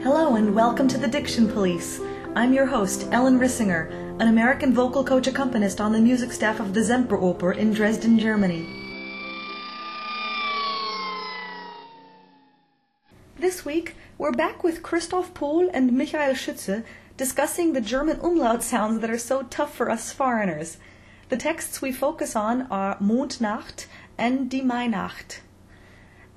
Hello and welcome to the Diction Police. I'm your host, Ellen Rissinger, an American vocal coach accompanist on the music staff of the Semperoper in Dresden, Germany. This week, we're back with Christoph Pohl and Michael Schütze discussing the German umlaut sounds that are so tough for us foreigners. The texts we focus on are Mondnacht and Die Mainacht.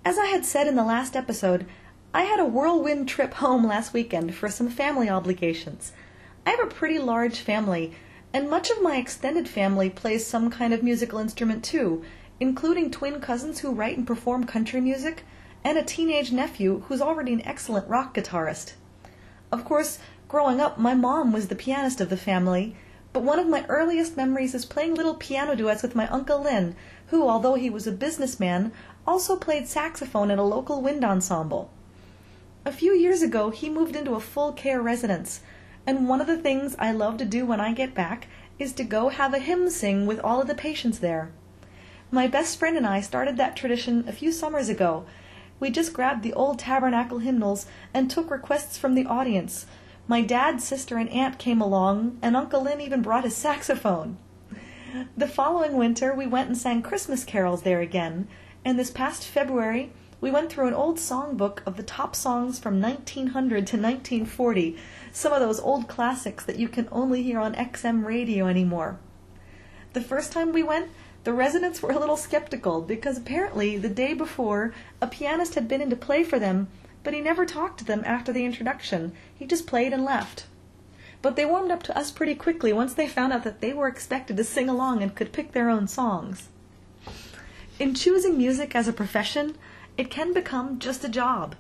As I had said in the last episode, I had a whirlwind trip home last weekend for some family obligations. I have a pretty large family, and much of my extended family plays some kind of musical instrument too, including twin cousins who write and perform country music, and a teenage nephew who's already an excellent rock guitarist. Of course, growing up, my mom was the pianist of the family, but one of my earliest memories is playing little piano duets with my Uncle Lin, who, although he was a businessman, also played saxophone in a local wind ensemble. A few years ago, he moved into a full care residence, and one of the things I love to do when I get back is to go have a hymn sing with all of the patients there. My best friend and I started that tradition a few summers ago. We just grabbed the old tabernacle hymnals and took requests from the audience. My dad, sister, and aunt came along, and Uncle Lin even brought his saxophone. The following winter, we went and sang Christmas carols there again, and this past February, we went through an old songbook of the top songs from 1900 to 1940, some of those old classics that you can only hear on XM radio anymore. The first time we went, the residents were a little skeptical because apparently the day before a pianist had been in to play for them, but he never talked to them after the introduction. He just played and left. But they warmed up to us pretty quickly once they found out that they were expected to sing along and could pick their own songs. In choosing music as a profession, it can become just a job,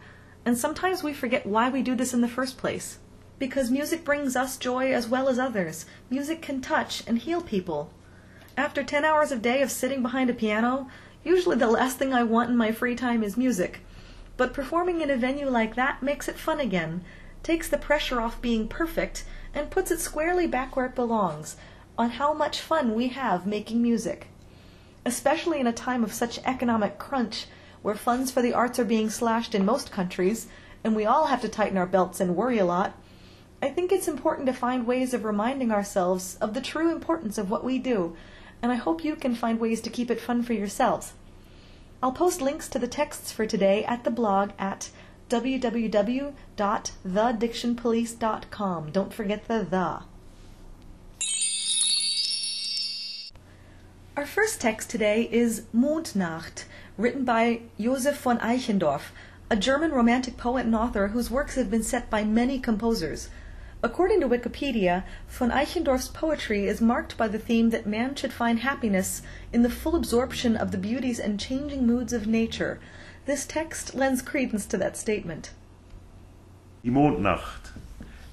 and sometimes we forget why we do this in the first place. Because music brings us joy as well as others. Music can touch and heal people. After 10 hours a day of sitting behind a piano, usually the last thing I want in my free time is music. But performing in a venue like that makes it fun again, takes the pressure off being perfect, and puts it squarely back where it belongs on how much fun we have making music. Especially in a time of such economic crunch, where funds for the arts are being slashed in most countries, and we all have to tighten our belts and worry a lot, I think it's important to find ways of reminding ourselves of the true importance of what we do, and I hope you can find ways to keep it fun for yourselves. I'll post links to the texts for today at the blog at www.thedictionpolice.com. Don't forget the the. Our first text today is Mondnacht, written by Josef von Eichendorff, a German romantic poet and author whose works have been set by many composers. According to Wikipedia, von Eichendorff's poetry is marked by the theme that man should find happiness in the full absorption of the beauties and changing moods of nature. This text lends credence to that statement. Die Mondnacht.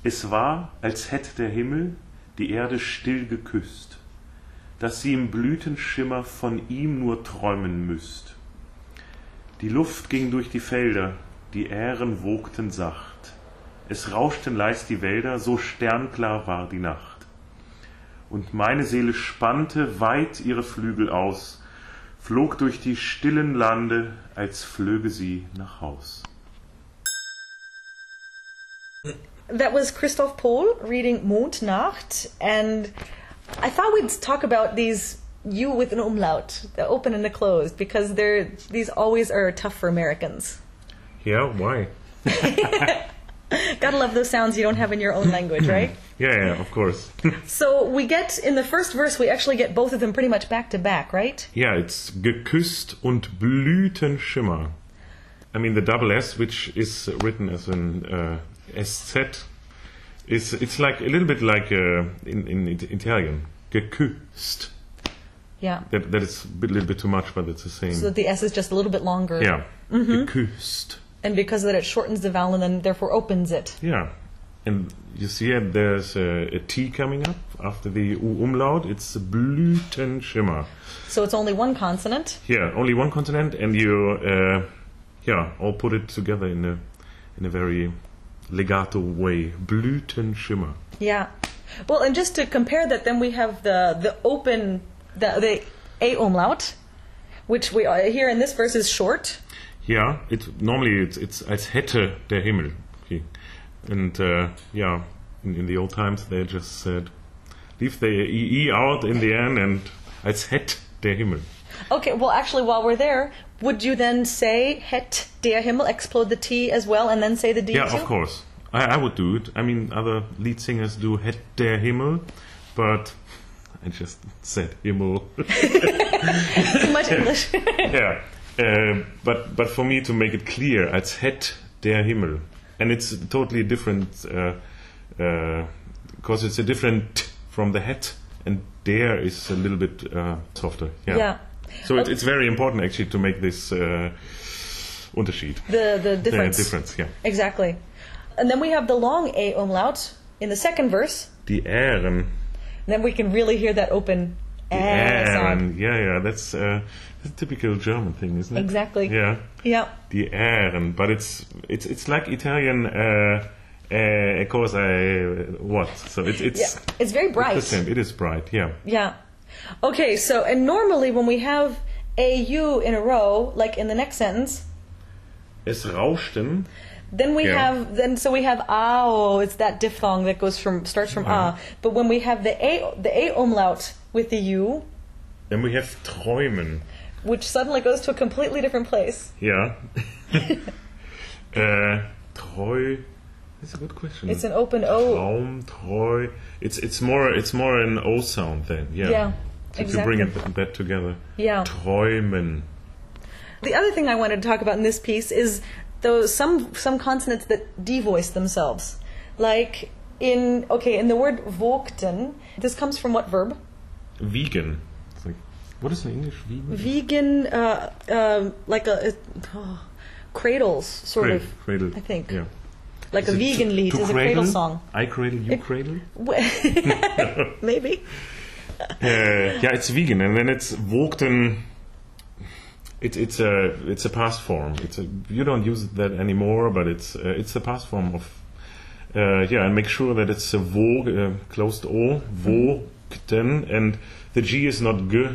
Es war, als hätte der Himmel die Erde still geküsst dass sie im Blütenschimmer von ihm nur träumen müßt. Die Luft ging durch die Felder, die Ähren wogten sacht. Es rauschten leis die Wälder, so sternklar war die Nacht. Und meine Seele spannte weit ihre Flügel aus, flog durch die stillen Lande, als flöge sie nach Haus. That was Christoph Pohl reading Mondnacht and I thought we'd talk about these you with an umlaut, the open and the closed, because they're these always are tough for Americans. Yeah, why? Gotta love those sounds you don't have in your own language, right? yeah, yeah, of course. so we get in the first verse, we actually get both of them pretty much back to back, right? Yeah, it's geküsst und Blütenschimmer. I mean, the double S, which is written as an uh, SZ, is it's like a little bit like uh, in in Italian, geküsst. Yeah. That that is a little bit too much, but it's the same. So that the S is just a little bit longer. Yeah. Mm-hmm. Geküsst. And because of that, it shortens the vowel and then therefore opens it. Yeah. And you see, uh, there's a, a T coming up after the U umlaut. It's a Blütenschimmer. So it's only one consonant. Yeah, only one consonant, and you, uh, yeah, all put it together in a in a very legato way. Blütenschimmer. Yeah. Well, and just to compare that, then we have the the open the the a umlaut, which we uh, here in this verse is short. Yeah, it's normally it's it's als hätte der Himmel. And uh, yeah, in, in the old times they just said, leave the EE out in the end and als het der Himmel. Okay, well, actually, while we're there, would you then say het der Himmel, explode the T as well, and then say the D Yeah, too? of course. I, I would do it. I mean, other lead singers do het der Himmel, but I just said Himmel. Too much English. yeah. Uh, but but for me to make it clear, als het der Himmel, and it's totally different because it's a different from the het, and der is a little bit uh, softer. Yeah. yeah. So it, it's very important actually to make this uh, Unterschied. The, the difference. The difference, yeah. Exactly. And then we have the long A umlaut in the second verse. Die Ähren. Then we can really hear that open sound. Yeah, yeah. That's, uh, that's a typical German thing, isn't it? Exactly. Yeah. Yeah. Die Ähren. But it's it's it's like Italian. Uh, uh, cosa what? So it's it's Yeah. It's very bright. the same. It is bright. Yeah. Yeah. Okay, so, and normally when we have AU in a row, like in the next sentence, Es rauschten. Then we Yeah. have, then, so we have AO, it's that diphthong that goes from, starts from Uh-huh. A. But when we have the A, the A umlaut with the U, Then we have träumen. which suddenly goes to a completely different place. Yeah. uh, treu. That's a good question. It's an open O. Traum, treu. It's it's more it's more an O sound then. Yeah. Yeah, So To bring it that together. Yeah. Träumen. The other thing I wanted to talk about in this piece is those some some consonants that devoice themselves. Like in okay, in the word wogten, this comes from what verb? Wiegen. It's like, what is in English? Wiegen. Wiegen, uh, um like a, oh, cradles, sort of. cradle. I think. Yeah. Like Is a vegan to- lied to is a cradle cradle? song. I cradle, you cradle. Maybe. Uh, yeah, it's wiegen, and then it's Wogten. It, it's a it's a past form. It's a you don't use that anymore, but it's uh, it's the past form of uh, yeah. And make sure that it's a Wog uh, closed O Wogten, and the G is not G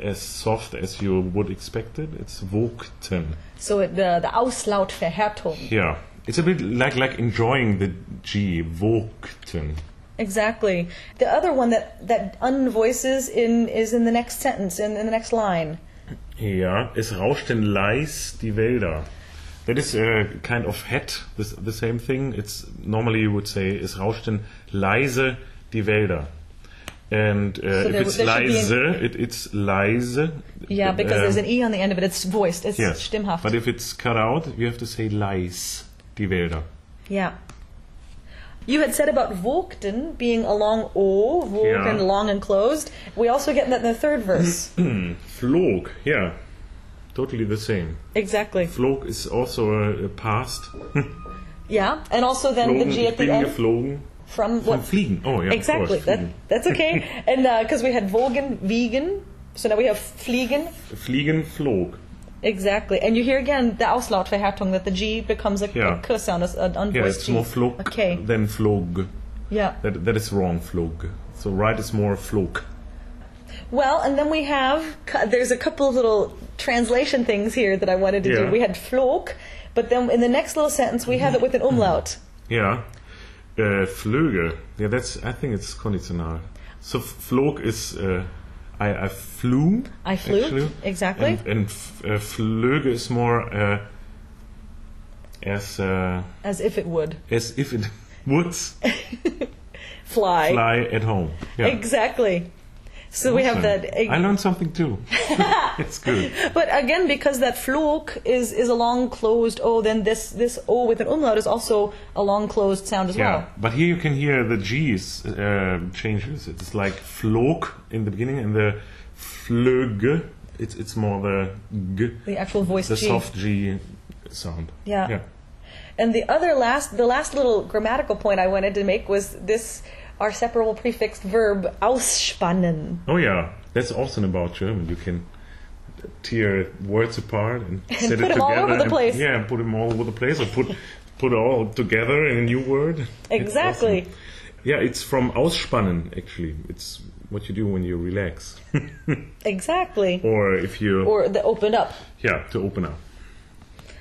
as soft as you would expect it. It's Wogten. So the the Auslautverhärtung. Yeah, it's a bit like like enjoying the G Wogten. Exactly. The other one that that unvoices in is in the next sentence in, in the next line. Ja, es rauschten leis die Wälder. That is a kind of het, this, the same thing. It's normally you would say es rauschten leise die Wälder. And uh, if there- it's leise, it, it's leise. Yeah, because Um, there's an e on the end of it. It's voiced. It's yes. stimmhaft. But if it's cut out, you have to say leis die Wälder. Yeah. You had said about Wogten being a long O, Wogten Yeah. long and closed. We also get that in the third verse. Flog, yeah. Totally the same. exactly. Flog is also a, a past. Yeah, and also then the G at the end geflogen. from what? Fliegen. Oh, yeah. of Exactly. course, That, that's okay. and uh, because we had Vogen, Wiegen, so now we have Fliegen. Fliegen, flog. Exactly. And you hear again the Auslautverhärtung that the G becomes a, Yeah. a K sound, an unvoiced Yeah, it's G. more flog A K. than flog. Yeah. That, that is wrong, flog. So right is more flog. Well, and then we have there's a couple of little translation things here that I wanted to Yeah. do. We had flog, but then in the next little sentence we have it with an umlaut. Yeah. Uh, flöge. Yeah, that's, I think it's conditional. So f- flog is, uh, I, I flew. I flew, actually. exactly. And, and f- uh, flöge is more, uh, as, uh, As if it would as if it would fly. fly at home. Yeah. Exactly. So we have that. I learned something too. it's good. But again, because that flug is is a long closed O, then this this O with an umlaut is also a long closed sound as well. Yeah, well. but here you can hear the G's uh, changes. It's like flog in the beginning, and the flöge. It's it's more the g, The actual voice the G. soft G sound. Yeah. yeah. And the other last, the last little grammatical point I wanted to make was this our separable prefixed verb ausspannen. Oh yeah, that's awesome about German. You can tear words apart and, set put it together. all over the and- place. Yeah, put them all over the place, or put put all together in a new word. It's Exactly. awesome. Yeah, it's from ausspannen. Actually, it's what you do when you relax, Exactly. or if you Or the opened up. yeah to open up.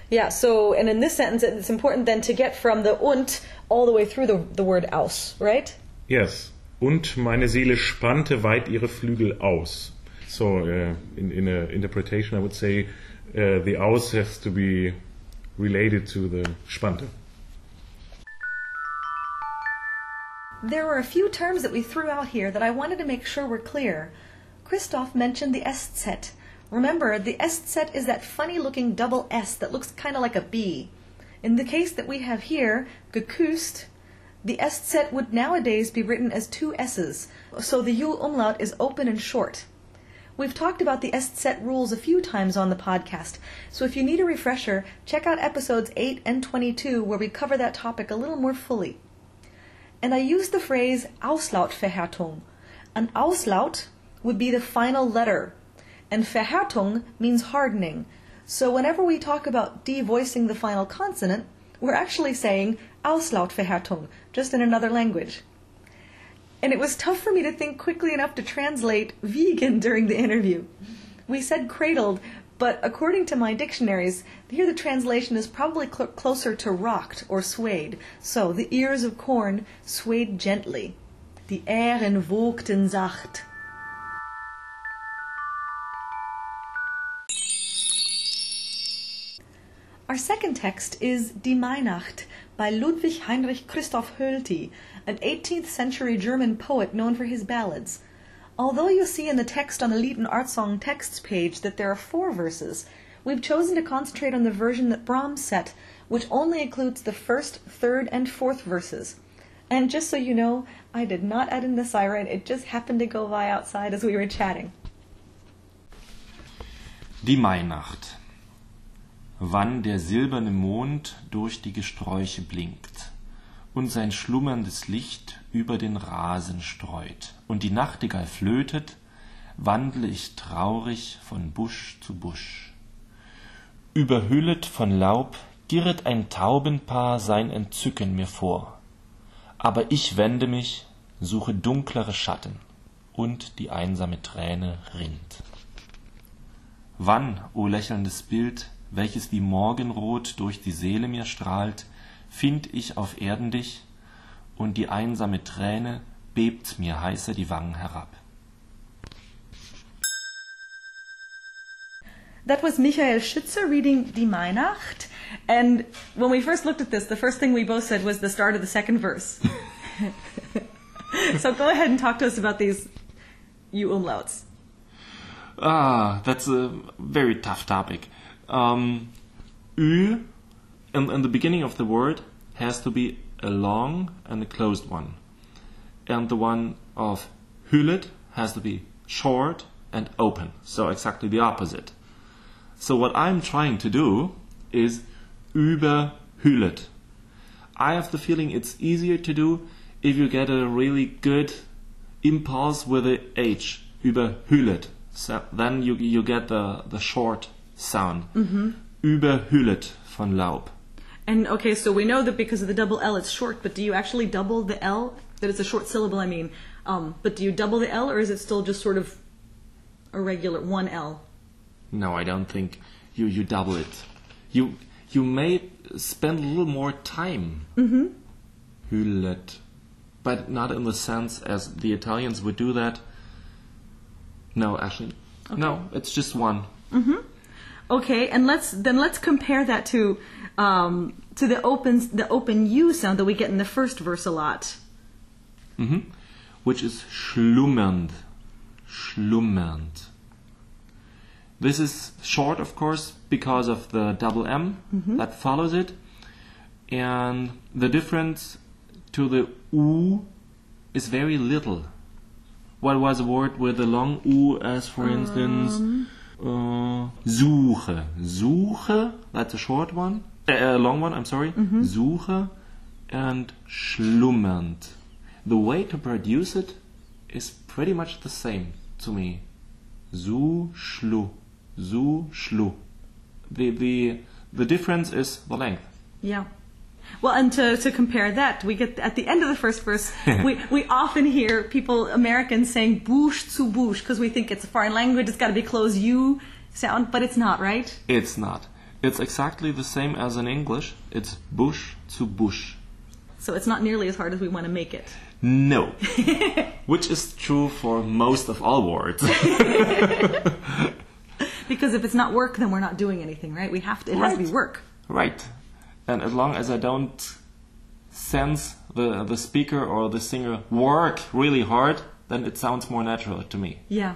Yeah, so, and in this sentence, it's important then to get from the und all the way through the, the word aus, right? Yes. Und meine Seele spannte weit ihre Flügel aus. So, uh, in, in a interpretation, I would say uh, the aus has to be related to the spannte. There were a few terms that we threw out here that I wanted to make sure were clear. Christoph mentioned the Eszett. Remember, the Eszett is that funny looking double S that looks kind of like a B. In the case that we have here, geküsst, the Eszett would nowadays be written as two S's, so the U umlaut is open and short. We've talked about the Estzet rules a few times on the podcast, so if you need a refresher, check out episodes 8 and 22 where we cover that topic a little more fully. And I use the phrase Auslautverhärtung. An Auslaut would be the final letter, and Verhärtung means hardening. So whenever we talk about devoicing the final consonant, we're actually saying Auslautverhärtung, just in another language. And it was tough for me to think quickly enough to translate wiegen during the interview. We said cradled, but according to my dictionaries, here the translation is probably cl- closer to rocked or swayed. So the ears of corn swayed gently. Die Ähren wogten sacht. Our second text is Die Mainacht by Ludwig Heinrich Christoph Hölty, an 18th century German poet known for his ballads. Although you'll see in the text on the Lied und Art Song texts page that there are four verses, we've chosen to concentrate on the version that Brahms set, which only includes the first, third, and fourth verses. And just so you know, I did not add in the siren, it just happened to go by outside as we were chatting. Die Mainacht wann der silberne Mond durch die Gesträuche blinkt und sein schlummerndes Licht über den Rasen streut und die Nachtigall flötet, wandle ich traurig von Busch zu Busch. Überhüllet von Laub girret ein Taubenpaar sein Entzücken mir vor, aber ich wende mich, suche dunklere Schatten, und die einsame Träne rinnt. Wann, o lächelndes Bild, welches wie Morgenrot durch die Seele mir strahlt, find ich auf Erden dich, und die einsame Träne bebt mir heißer die Wangen herab. That was Michael Schütze reading Die Mainacht. And when we first looked at this, the first thing we both said was the start of the second verse. so go ahead and talk to us about these U umlauts. Ah, that's a very tough topic. Um, Ü in, in the beginning of the word has to be a long and a closed one. And the one of hüllet has to be short and open. So exactly the opposite. So what I'm trying to do is überhüllet. I have the feeling it's easier to do if you get a really good impulse with the H, überhüllet. So then you, you get the, the short sound. Mm-hmm. Überhüllet von Laub. And okay, so we know that because of the double L, it's short. But do you actually double the L? That it's a short syllable. I mean, um, but do you double the L, or is it still just sort of a regular one L? No, I don't think you you double it. You you may spend a little more time. Mm-hmm. Hüllet, but not in the sense as the Italians would do that. No, actually, no. It's just one. Mm-hmm. Okay, and let's then let's compare that to um, to the open the open U sound that we get in the first verse a lot. hmm Which is schlummernd. Schlummernd. This is short, of course, because of the double M that follows it. And the difference to the U is very little. What was a word with a long U, as for instance, uh, Suche. Suche, that's a short one. Uh, a long one, I'm sorry. Suche and schlummernd. The way to produce it is pretty much the same to me. Zu schlu. Zu schlu. The, the, the difference is the length. Yeah. Well, and to, to compare that, we get at the end of the first verse, we, we often hear people, Americans, saying bouche zu bouche because we think it's a foreign language, it's got to be closed U sound, but it's not, right? It's not. It's exactly the same as in English. It's bush to bush. So it's not nearly as hard as we want to make it. No. Which is true for most of all words. Because if it's not work, then we're not doing anything, right? We have to. It has to be work. right. And as long as I don't sense the, the speaker or the singer work really hard, then it sounds more natural to me. Yeah.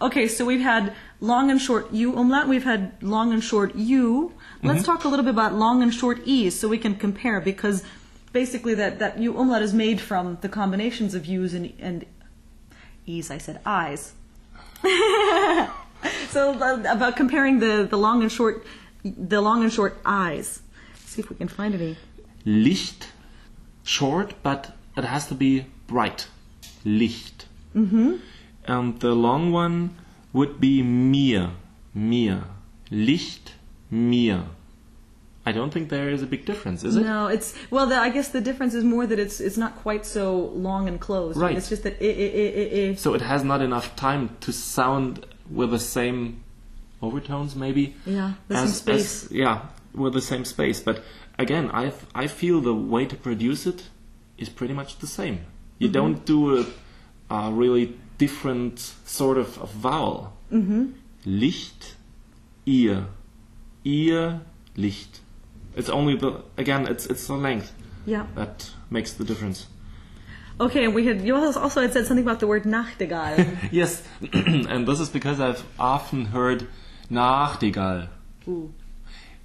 Okay, so we've had long and short U umlaut. We've had long and short U. Let's talk a little bit about long and short E's so we can compare because basically that, that U umlaut is made from the combinations of U's and, and E's. I said I's. so uh, about comparing the, the long and short the long and short I's. See if we can find any. Licht, short, but it has to be bright. Licht. Mm-hmm. And the long one would be mir, mir. Licht, mir. I don't think there is a big difference, is it? No, it's well. The, I guess the difference is more that it's it's not quite so long and closed. Right. It's just that i i i i. i. So it has not enough time to sound with the same overtones, maybe. Yeah, the same space. yeah, with the same space. But again, I I feel the way to produce it is pretty much the same. You don't do a, a really different sort of, of vowel. Mm-hmm. Licht, ihr, ihr, Licht. It's only the again. It's it's the length Yeah. that makes the difference. Okay, and we had you also also had said something about the word Nachtigall. Yes, and this is because I've often heard Nachtigall. Ooh.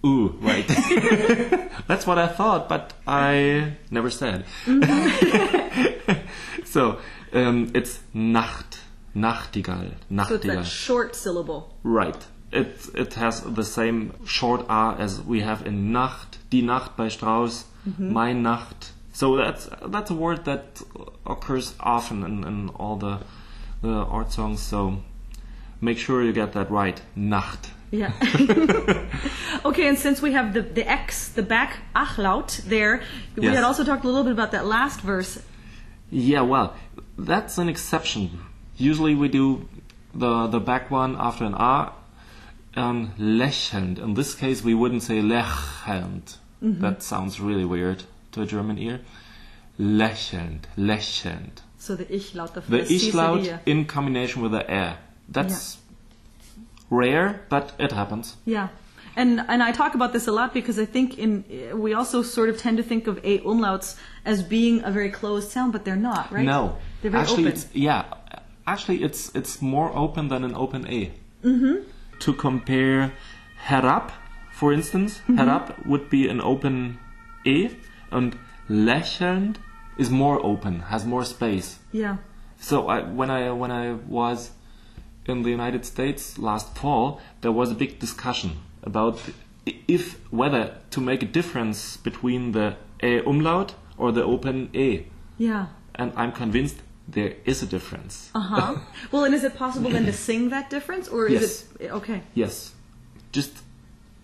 Ooh, right. That's what I thought, but I never said. so, um, it's Nacht. Nachtigall. So it's that Nachtigall. short syllable. right. It, it has the same short R as we have in Nacht, die Nacht bei Strauss, mein Nacht. So that's that's a word that occurs often in, in all the the art songs. So make sure you get that right. Nacht. Yeah. okay, and since we have the the X, the back Achlaut there, we Yes. had also talked a little bit about that last verse. Yeah, well, that's an exception. Usually we do the the back one after an R, um, lächelnd. In this case, we wouldn't say lächelnd. That sounds really weird to a German ear. Lächelnd, lächelnd. So the Ich laut the The ich laut in combination with the R. That's rare, but it happens. Yeah. And and I talk about this a lot because I think in we also sort of tend to think of a umlauts as being a very closed sound, but they're not, right? No, they're very actually, open. it's yeah. Actually, it's it's more open than an open A. Mm-hmm. To compare herab, for instance, Mm-hmm. herab would be an open A, and lächelnd is more open, has more space. Yeah. So I, when I when I was in the United States last fall, there was a big discussion about if whether to make a difference between the A umlaut or the open A Yeah. and I'm convinced there is a difference. Uh huh. well, and is it possible then to sing that difference, or is Yes. it okay? Yes, just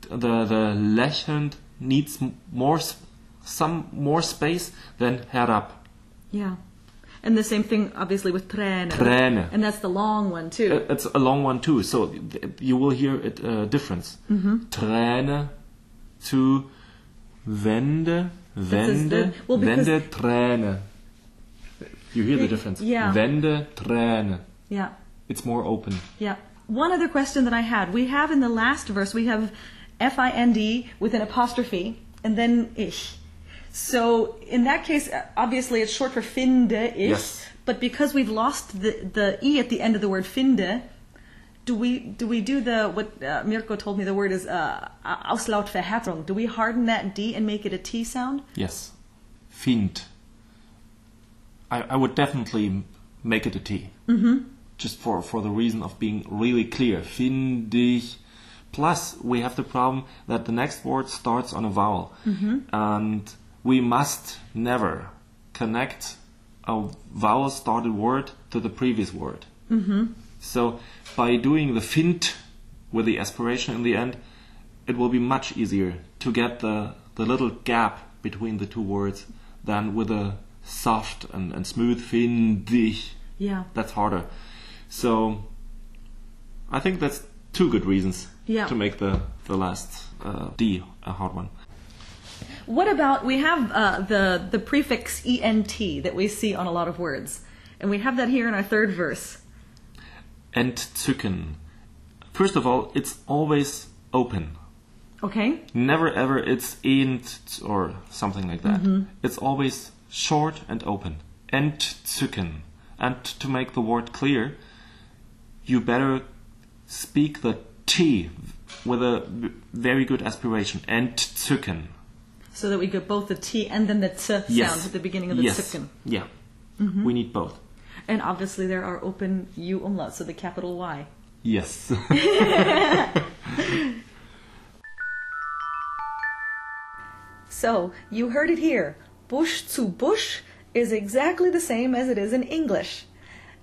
the the lächelnd needs more some more space than herab. Yeah. And the same thing, obviously, with Träne. Träne. And that's the long one, too. Uh, It's a long one too, so you will hear it uh, difference. Mm-hmm. Träne to Wende, Wende, well, Wende, Träne. You hear the difference? Yeah. Wende, Träne. yeah. It's more open. Yeah. One other question that I had. We have in the last verse, we have F I N D with an apostrophe and then ich. So in that case, obviously it's short for finde ich. Yes. But because we've lost the, the E at the end of the word finde, do we do we do the what uh, Mirko told me the word is uh, Auslautverhärtung? Do we harden that D and make it a T sound? Yes. Find. I, I would definitely make it a T. Mm-hmm. Just for, for the reason of being really clear. finde ich. Plus, we have the problem that the next word starts on a vowel. And we must never connect a vowel started word to the previous word. Mm-hmm. So, by doing the find with the aspiration in the end, it will be much easier to get the, the little gap between the two words than with a soft and, and smooth ich. Yeah. That's harder. So I think that's two good reasons Yeah. to make the the last uh, D, a hard one. What about we have uh, the the prefix ent that we see on a lot of words, and we have that here in our third verse. Entzücken. First of all, it's always open. Okay. Never ever it's ent or something like that. It's always short and open. Entzücken. And to make the word clear, you better speak the T with a very good aspiration. Entzücken. So that we get both the T and then the T sound Yes. at the beginning of the yes. Yeah. Mm-hmm. We need both. And obviously there are open U umlauts, so the capital Y. Yes. So, you heard it here. Bush zu Bush is exactly the same as it is in English.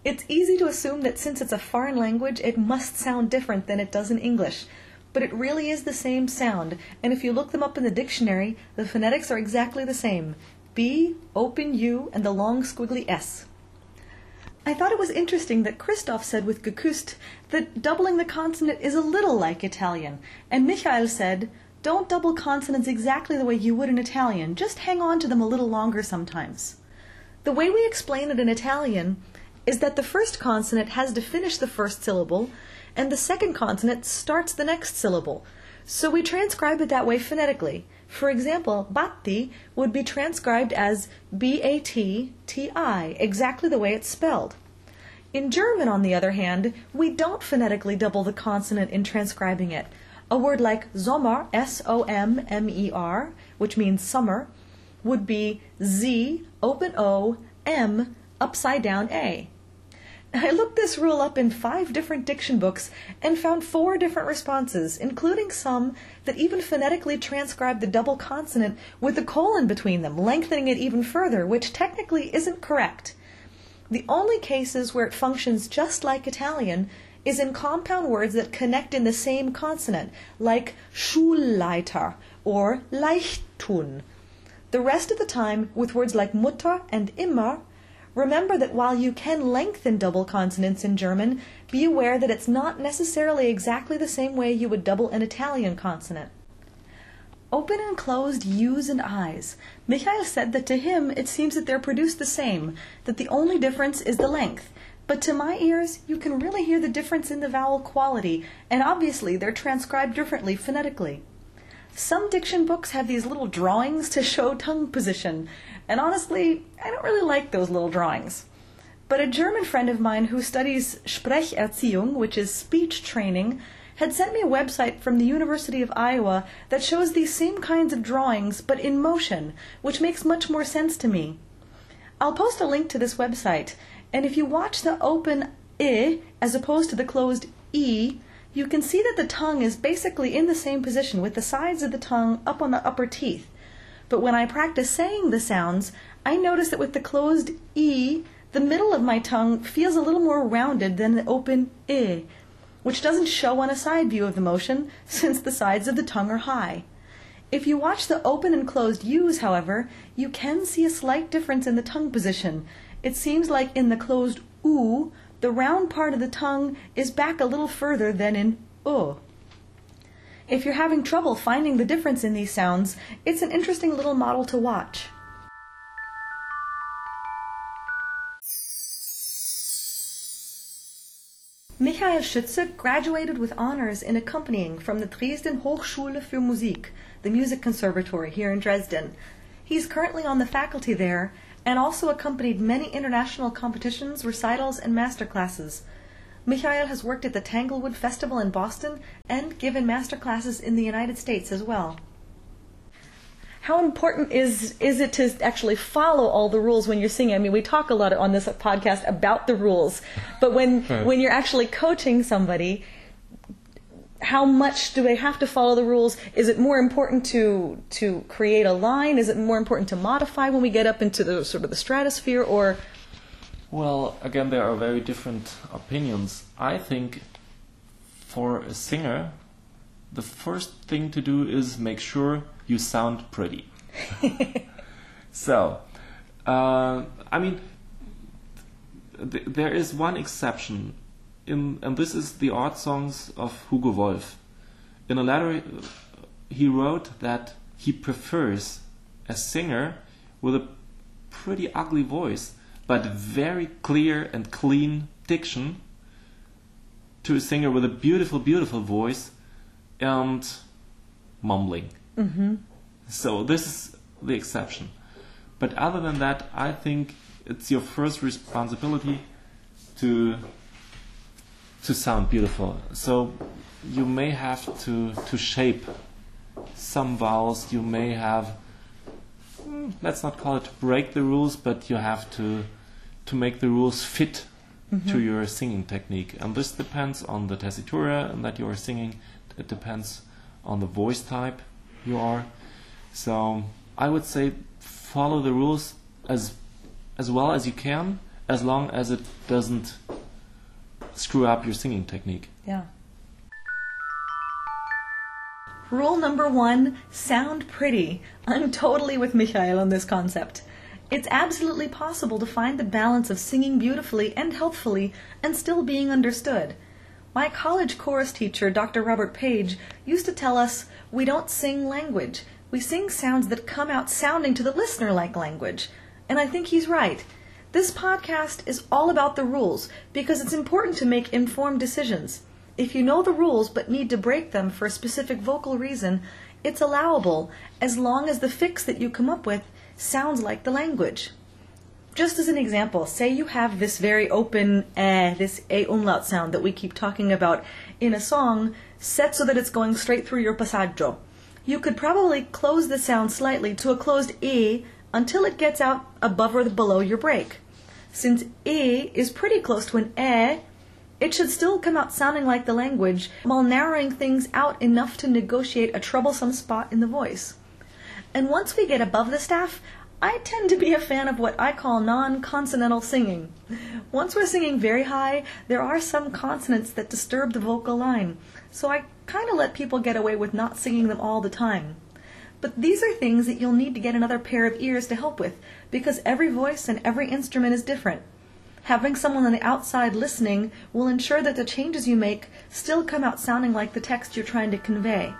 It's easy to assume that since it's a foreign language, it must sound different than it does in English. But it really is the same sound, and if you look them up in the dictionary, the phonetics are exactly the same B, open U, and the long squiggly S. I thought it was interesting that Christoph said with geküsst that doubling the consonant is a little like Italian, and Michael said, don't double consonants exactly the way you would in Italian, just hang on to them a little longer sometimes. The way we explain it in Italian is that the first consonant has to finish the first syllable, and the second consonant starts the next syllable. So we transcribe it that way phonetically. For example, batti would be transcribed as B A T T I, exactly the way it's spelled. In German, on the other hand, we don't phonetically double the consonant in transcribing it. A word like Sommer, S O M M E R, which means summer, would be Z, open O, M, upside down A. I looked this rule up in five different diction books and found four different responses, including some that even phonetically transcribe the double consonant with a colon between them, lengthening it even further, which technically isn't correct. The only cases where it functions just like Italian is in compound words that connect in the same consonant, like Schulleiter or Leichtun. The rest of the time, with words like Mutter and immer, remember that while you can lengthen double consonants in German, be aware that it's not necessarily exactly the same way you would double an Italian consonant. Open and closed U's and I's. Michael said that to him it seems that they're produced the same, that the only difference is the length. But to my ears, you can really hear the difference in the vowel quality, and obviously they're transcribed differently phonetically. Some diction books have these little drawings to show tongue position, and honestly, I don't really like those little drawings. But a German friend of mine who studies Sprecherziehung, which is speech training, had sent me a website from the University of Iowa that shows these same kinds of drawings but in motion, which makes much more sense to me. I'll post a link to this website, and if you watch the open I as opposed to the closed E, you can see that the tongue is basically in the same position with the sides of the tongue up on the upper teeth. But when I practice saying the sounds, I notice that with the closed E, the middle of my tongue feels a little more rounded than the open I, which doesn't show on a side view of the motion since the sides of the tongue are high. If you watch the open and closed U's, however, you can see a slight difference in the tongue position. It seems like in the closed U, the round part of the tongue is back a little further than in U. If you're having trouble finding the difference in these sounds, it's an interesting little model to watch. Michael Schütze graduated with honors in accompanying from the Dresden Hochschule für Musik, the music conservatory here in Dresden. He's currently on the faculty there and also accompanied many international competitions, recitals, and master classes. Michael has worked at the Tanglewood Festival in Boston and given master classes in the United States as well. How important is is it to actually follow all the rules when you're singing? I mean, we talk a lot on this podcast about the rules, but when when you're actually coaching somebody, how much do they have to follow the rules? Is it more important to to create a line? Is it more important to modify when we get up into the sort of the stratosphere, or Well, again, there are very different opinions. I think for a singer, the first thing to do is make sure you sound pretty. so, uh, I mean, th- there is one exception, in, and this is the art songs of Hugo Wolf. in a letter, he wrote that he prefers a singer with a pretty ugly voice, but very clear and clean diction, to a singer with a beautiful, beautiful voice and mumbling. Mm-hmm. So this is the exception. But other than that, I think it's your first responsibility to to sound beautiful. So you may have to to shape some vowels. You may have Mm, let's not call it break the rules, but you have to to make the rules fit mm-hmm. to your singing technique. And this depends on the tessitura and that you are singing. It depends on the voice type you are. So I would say follow the rules as as well as you can, as long as it doesn't screw up your singing technique. Yeah. Rule number one sound pretty. I'm totally with Michael on this concept. It's absolutely possible to find the balance of singing beautifully and healthfully and still being understood. My college chorus teacher, Dr. Robert Page, used to tell us we don't sing language. We sing sounds that come out sounding to the listener like language. And I think he's right. This podcast is all about the rules because it's important to make informed decisions. If you know the rules but need to break them for a specific vocal reason, it's allowable as long as the fix that you come up with sounds like the language. Just as an example, say you have this very open eh, this a umlaut sound that we keep talking about in a song set so that it's going straight through your passaggio. You could probably close the sound slightly to a closed e until it gets out above or below your break. Since e is pretty close to an e, it should still come out sounding like the language while narrowing things out enough to negotiate a troublesome spot in the voice. And once we get above the staff, I tend to be a fan of what I call non consonantal singing. Once we're singing very high, there are some consonants that disturb the vocal line, so I kind of let people get away with not singing them all the time. But these are things that you'll need to get another pair of ears to help with, because every voice and every instrument is different. Having someone on the outside listening will ensure that the changes you make still come out sounding like the text you're trying to convey.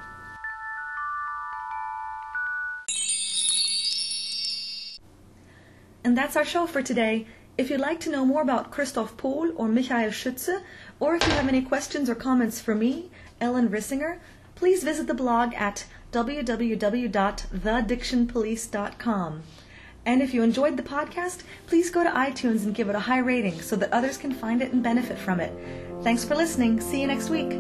And that's our show for today. If you'd like to know more about Christoph Pohl or Michael Schütze, or if you have any questions or comments for me, Ellen Rissinger, please visit the blog at www.thedictionpolice.com. And if you enjoyed the podcast, please go to iTunes and give it a high rating so that others can find it and benefit from it. Thanks for listening. See you next week.